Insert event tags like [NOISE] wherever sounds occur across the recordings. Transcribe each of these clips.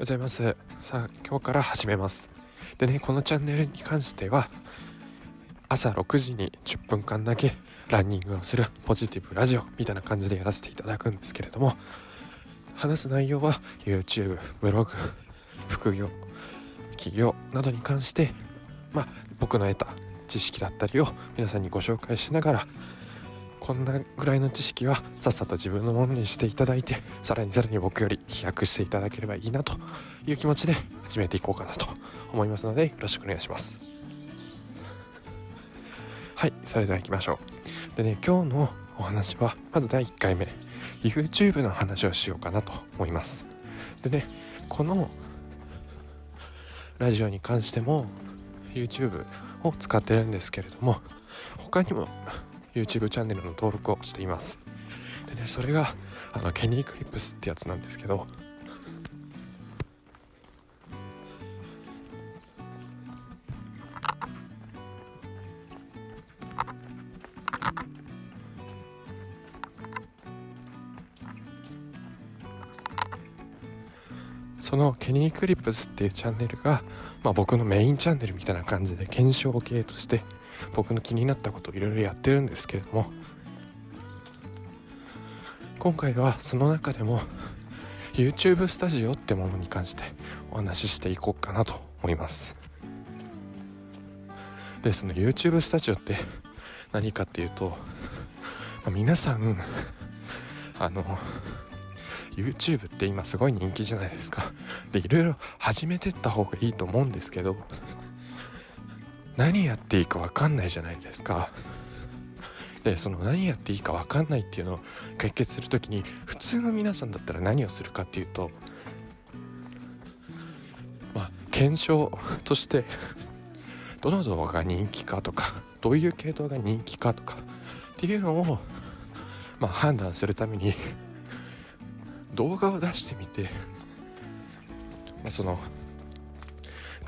ございます。さあ今日から始めます。でねこのチャンネルに関しては朝6時に10分間だけランニングをするポジティブラジオみたいな感じでやらせていただくんですけれども話す内容は YouTube ブログ副業起業などに関してまあ僕の得た知識だったりを皆さんにご紹介しながらこんなぐらいの知識はさっさと自分のものにしていただいてさらにさらに僕より飛躍していただければいいなという気持ちで始めていこうかなと思いますのでよろしくお願いします。はいそれでは行きましょう。でね今日のお話はまず第1回目。YouTube の話をしようかなと思います。でねこのラジオに関しても YouTube を使ってるんですけれども他にも YouTube チャンネルの登録をしています。でねそれがあのケニークリップスってやつなんですけど。そのケニークリップスっていうチャンネルが、まあ、僕のメインチャンネルみたいな感じで検証系として僕の気になったことをいろいろやってるんですけれども今回はその中でも YouTube スタジオってものに関してお話ししていこうかなと思います。でその YouTube スタジオって何かっていうと、皆さんあの YouTube って今すごい人気じゃないですか。でいろいろ始めてった方がいいと思うんですけど何やっていいか分かんないじゃないですか。[LAUGHS] でその何やっていいか分かんないっていうのを解決する時に普通の皆さんだったら何をするかっていうとまあ検証として [LAUGHS] どの動画が人気かとかどういう系統が人気かとかっていうのをまあ判断するために動画を出してみて、まあ、その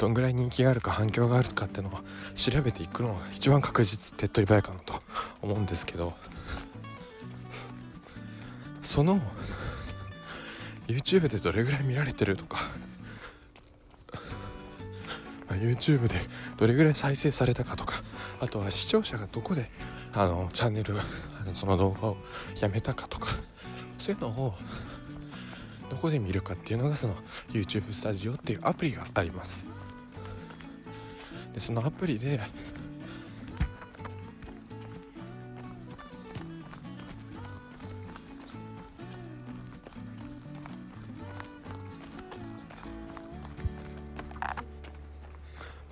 どんぐらい人気があるか反響があるかっていうのを調べていくのが一番確実手っ取り早いかなと思うんですけど。[LAUGHS] その YouTube でどれぐらい見られてるとか、[LAUGHS] YouTube でどれぐらい再生されたかとか。あとは視聴者がどこであのチャンネルその動画をやめたかとか。そういうのをどこで見るかっていうのがその YouTube スタジオっていうアプリがあります。でそのアプリで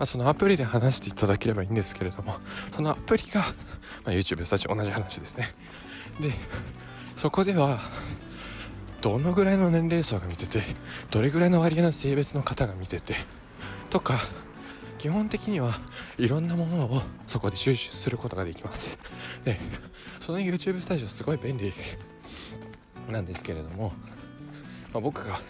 まあ、そのアプリで話していただければいいんですけれどもそのアプリが、まあ、YouTube スタジオ同じ話ですね。でそこではどのぐらいの年齢層が見ててどれぐらいの割合の性別の方が見ててとか基本的にはいろんなものをそこで収集することができます。でその YouTube スタジオすごい便利なんですけれども、まあ、僕が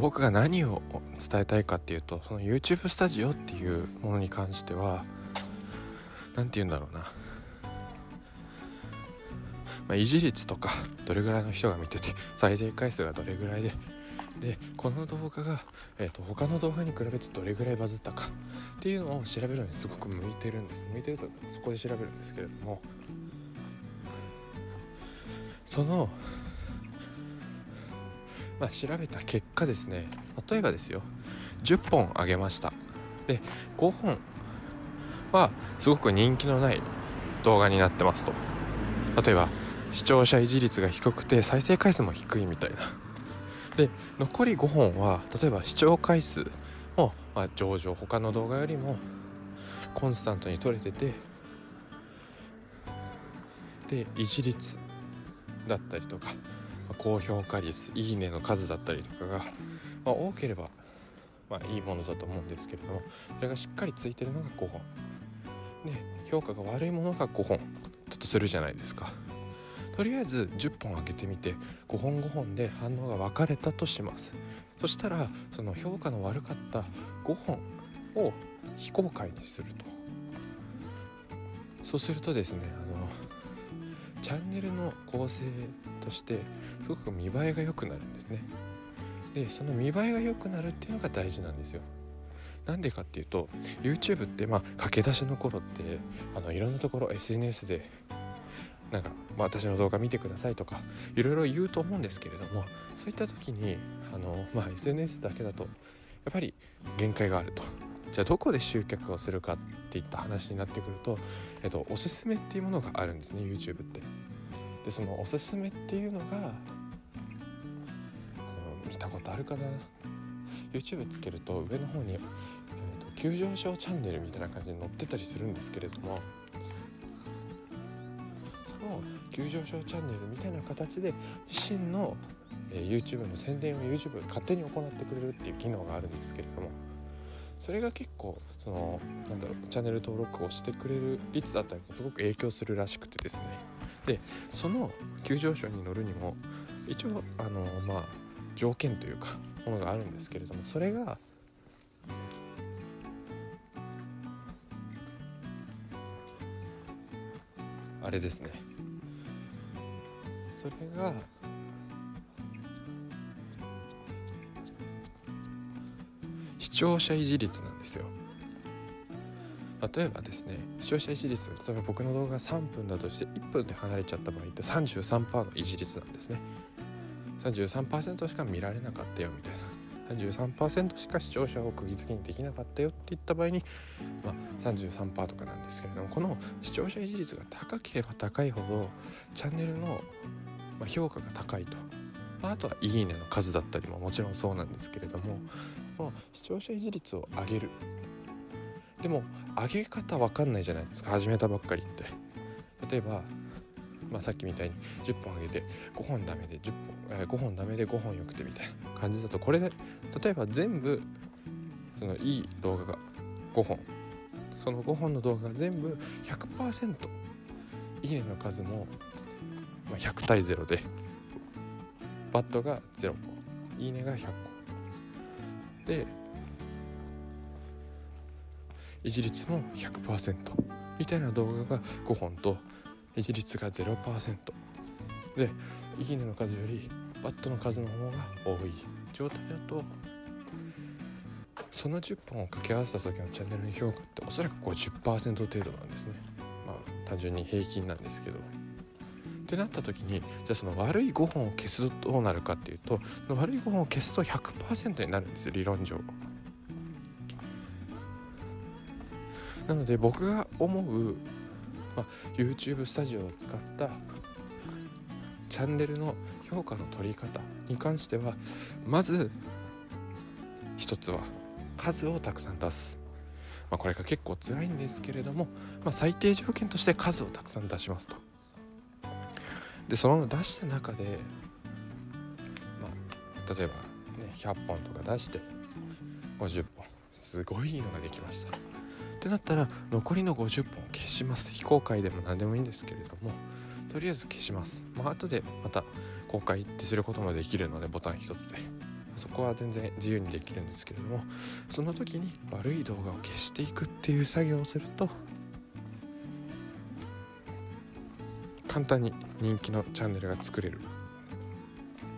僕が何を伝えたいかっていうとその YouTube スタジオっていうものに関しては何て言うんだろうな、まあ、維持率とかどれぐらいの人が見てて再生回数がどれぐらいででこの動画が、えーと、他の動画に比べてどれぐらいバズったかっていうのを調べるのにすごく向いてるんです。向いてるとそこで調べるんですけれどもそのまあ、調べた結果ですね例えばですよ10本あげました。で5本はすごく人気のない動画になってますと。例えば視聴者維持率が低くて再生回数も低いみたいな。で残り5本は例えば視聴回数も、まあ、上々他の動画よりもコンスタントに取れててで維持率だったりとか高評価率いいねの数だったりとかが、まあ、多ければ、まあ、いいものだと思うんですけれどもそれがしっかりついてるのが5本。で評価が悪いものが5本だとするじゃないですか。とりあえず10本開けてみて5本5本で反応が分かれたとします。そしたらその評価の悪かった5本を非公開にすると。そうするとですねあのチャンネルの構成としてすごく見栄えが良くなるんですね。でその見栄えが良くなるっていうのが大事なんですよ。なんでかっていうと YouTube ってまあ駆け出しの頃ってあのいろんなところ SNS でなんか、まあ、私の動画見てくださいとかいろいろ言うと思うんですけれどもそういった時にあの、まあ、SNS だけだとやっぱり限界があると。じゃあどこで集客をするかっていった話になってくると、えっと、おすすめっていうものがあるんですね YouTube って。でそのおすすめっていうのがあの見たことあるかな？YouTube つけると上の方に、えーと、急上昇チャンネルみたいな感じで載ってたりするんですけれどもその急上昇チャンネルみたいな形で自身の、えー、YouTube の宣伝を YouTube が勝手に行ってくれるっていう機能があるんですけれどもそれが結構そのなんだろうチャンネル登録をしてくれる率だったりもすごく影響するらしくてですね。でその急上昇に乗るにも一応あのまあ条件というかものがあるんですけれどもそれがあれですね。それが聴者維持率なんですよ。例えばですね視聴者維持率例えば僕の動画が3分だとして1分で離れちゃった場合って33%の維持率なんですね。33%しか見られなかったよみたいな。33%しか視聴者を釘付けにできなかったよっていった場合に、まあ、33%とかなんですけれどもこの視聴者維持率が高ければ高いほどチャンネルの評価が高いと、まあ、とは「いいね」の数だったりももちろんそうなんですけれどもの視聴者維持率を上げる。でも上げ方わかんないじゃないですか。始めたばっかりって。例えばまあ、さっきみたいに10本あげて5本ダメで10本、えー、5本ダメで5本よくてみたいな感じだとこれで例えば全部そのいい動画が5本。その5本の動画が全部100%いいねの数も、100対0で。バットが0個いいねが100個。で維持率も100%みたいな動画が5本と維持率が0%でいいねの数よりバットの数の方が多い状態だとその10本を掛け合わせた時のチャンネルの評価っておそらく50%程度なんですね。まあ単純に平均なんですけど。ってなった時にじゃあその悪い5本を消すとどうなるかっていうと悪い5本を消すと100%になるんですよ理論上。なので僕が思うまあ、YouTube スタジオを使ったチャンネルの評価の取り方に関してはまず一つは数をたくさん出す、まあ、これが結構辛いんですけれども、まあ、最低条件として数をたくさん出しますと。でその出した中で、まあ、例えば、ね、100本とか出して50本すごいいいのができました。ってなったら残りの50本を消します。非公開でも何でもいいんですけれどもとりあえず消します。まあ後でまた公開ってすることもできるのでボタン一つで。そこは全然自由にできるんですけれどもその時に悪い動画を消していくっていう作業をすると簡単に人気のチャンネルが作れる。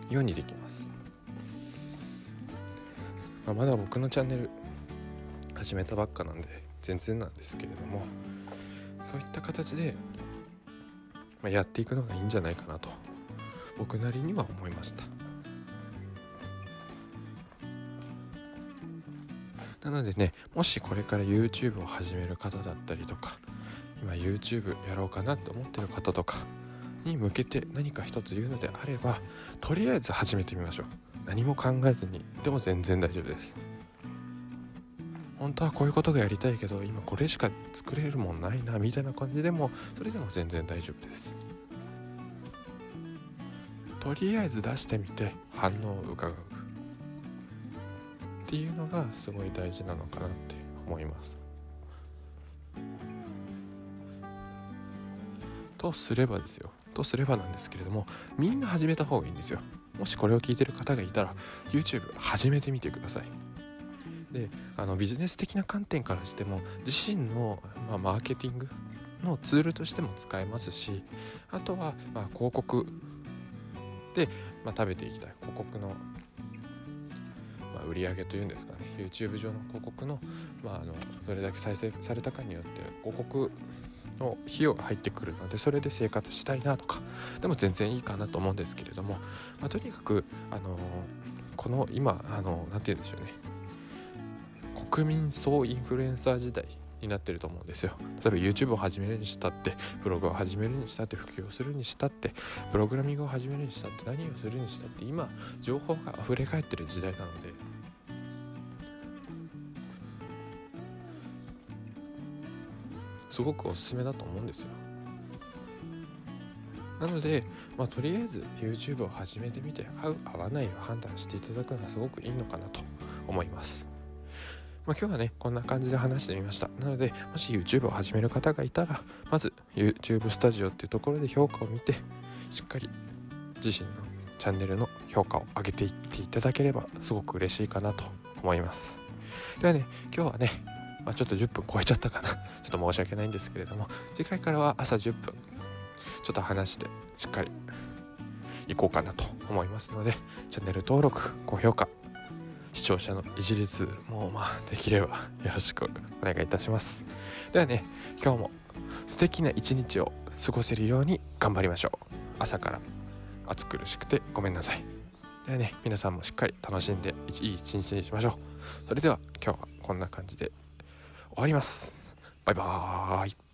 ようにできます、まあ、まだ僕のチャンネル始めたばっかなんで全然なんですけれどもそういった形で、まあ、やっていくのがいいんじゃないかなと僕なりには思いました。なのでねもしこれから YouTube を始める方だったりとか今 YouTube やろうかなって思ってる方とかに向けて何か一つ言うのであればとりあえず始めてみましょう。何も考えずにでも全然大丈夫です。本当はこういうことがやりたいけど今これしか作れるもんないなみたいな感じでもそれでも全然大丈夫です。とりあえず出してみて反応を伺う。っていうのがすごい大事なのかなって思います。とすればですよ。とすればなんですけれどもみんな始めた方がいいんですよ。もしこれを聞いてる方がいたら YouTube 始めてみてください。であのビジネス的な観点からしても自身の、まあ、マーケティングのツールとしても使えますしあとは、まあ、広告。で、まあ、食べていきたい。広告の、まあ、売り上げというんですかね。YouTube 上の広告の,、まあ、あのどれだけ再生されたかによって広告の費用が入ってくるのでそれで生活したいなとかでも全然いいかなと思うんですけれども、まあ、とにかく、あのこの今何て言うんでしょうね。国民総インフルエンサー時代になってると思うんですよ。例えば YouTube を始めるにしたってブログを始めるにしたって普及をするにしたってプログラミングを始めるにしたって何をするにしたって今情報が溢れ返ってる時代なのですごくおすすめだと思うんですよ。なので、まあ、とりあえず YouTube を始めてみて合う合わないを判断していただくのはすごくいいのかなと思います。まあ、今日はねこんな感じで話してみました。なのでもし YouTube を始める方がいたらまず YouTube スタジオっていうところで評価を見てしっかり自身のチャンネルの評価を上げていっていただければすごく嬉しいかなと思います。ではね今日はね、まあ、ちょっと10分超えちゃったかな。[LAUGHS] ちょっと申し訳ないんですけれども次回からは朝10分ちょっと話してしっかり行こうかなと思いますのでチャンネル登録高評価視聴者のいじり率もまあできればよろしくお願いいたします。ではね今日も素敵な一日を過ごせるように頑張りましょう。朝から暑苦しくてごめんなさい。ではね皆さんもしっかり楽しんでいい一日にしましょう。それでは今日はこんな感じで終わります。バイバーイ。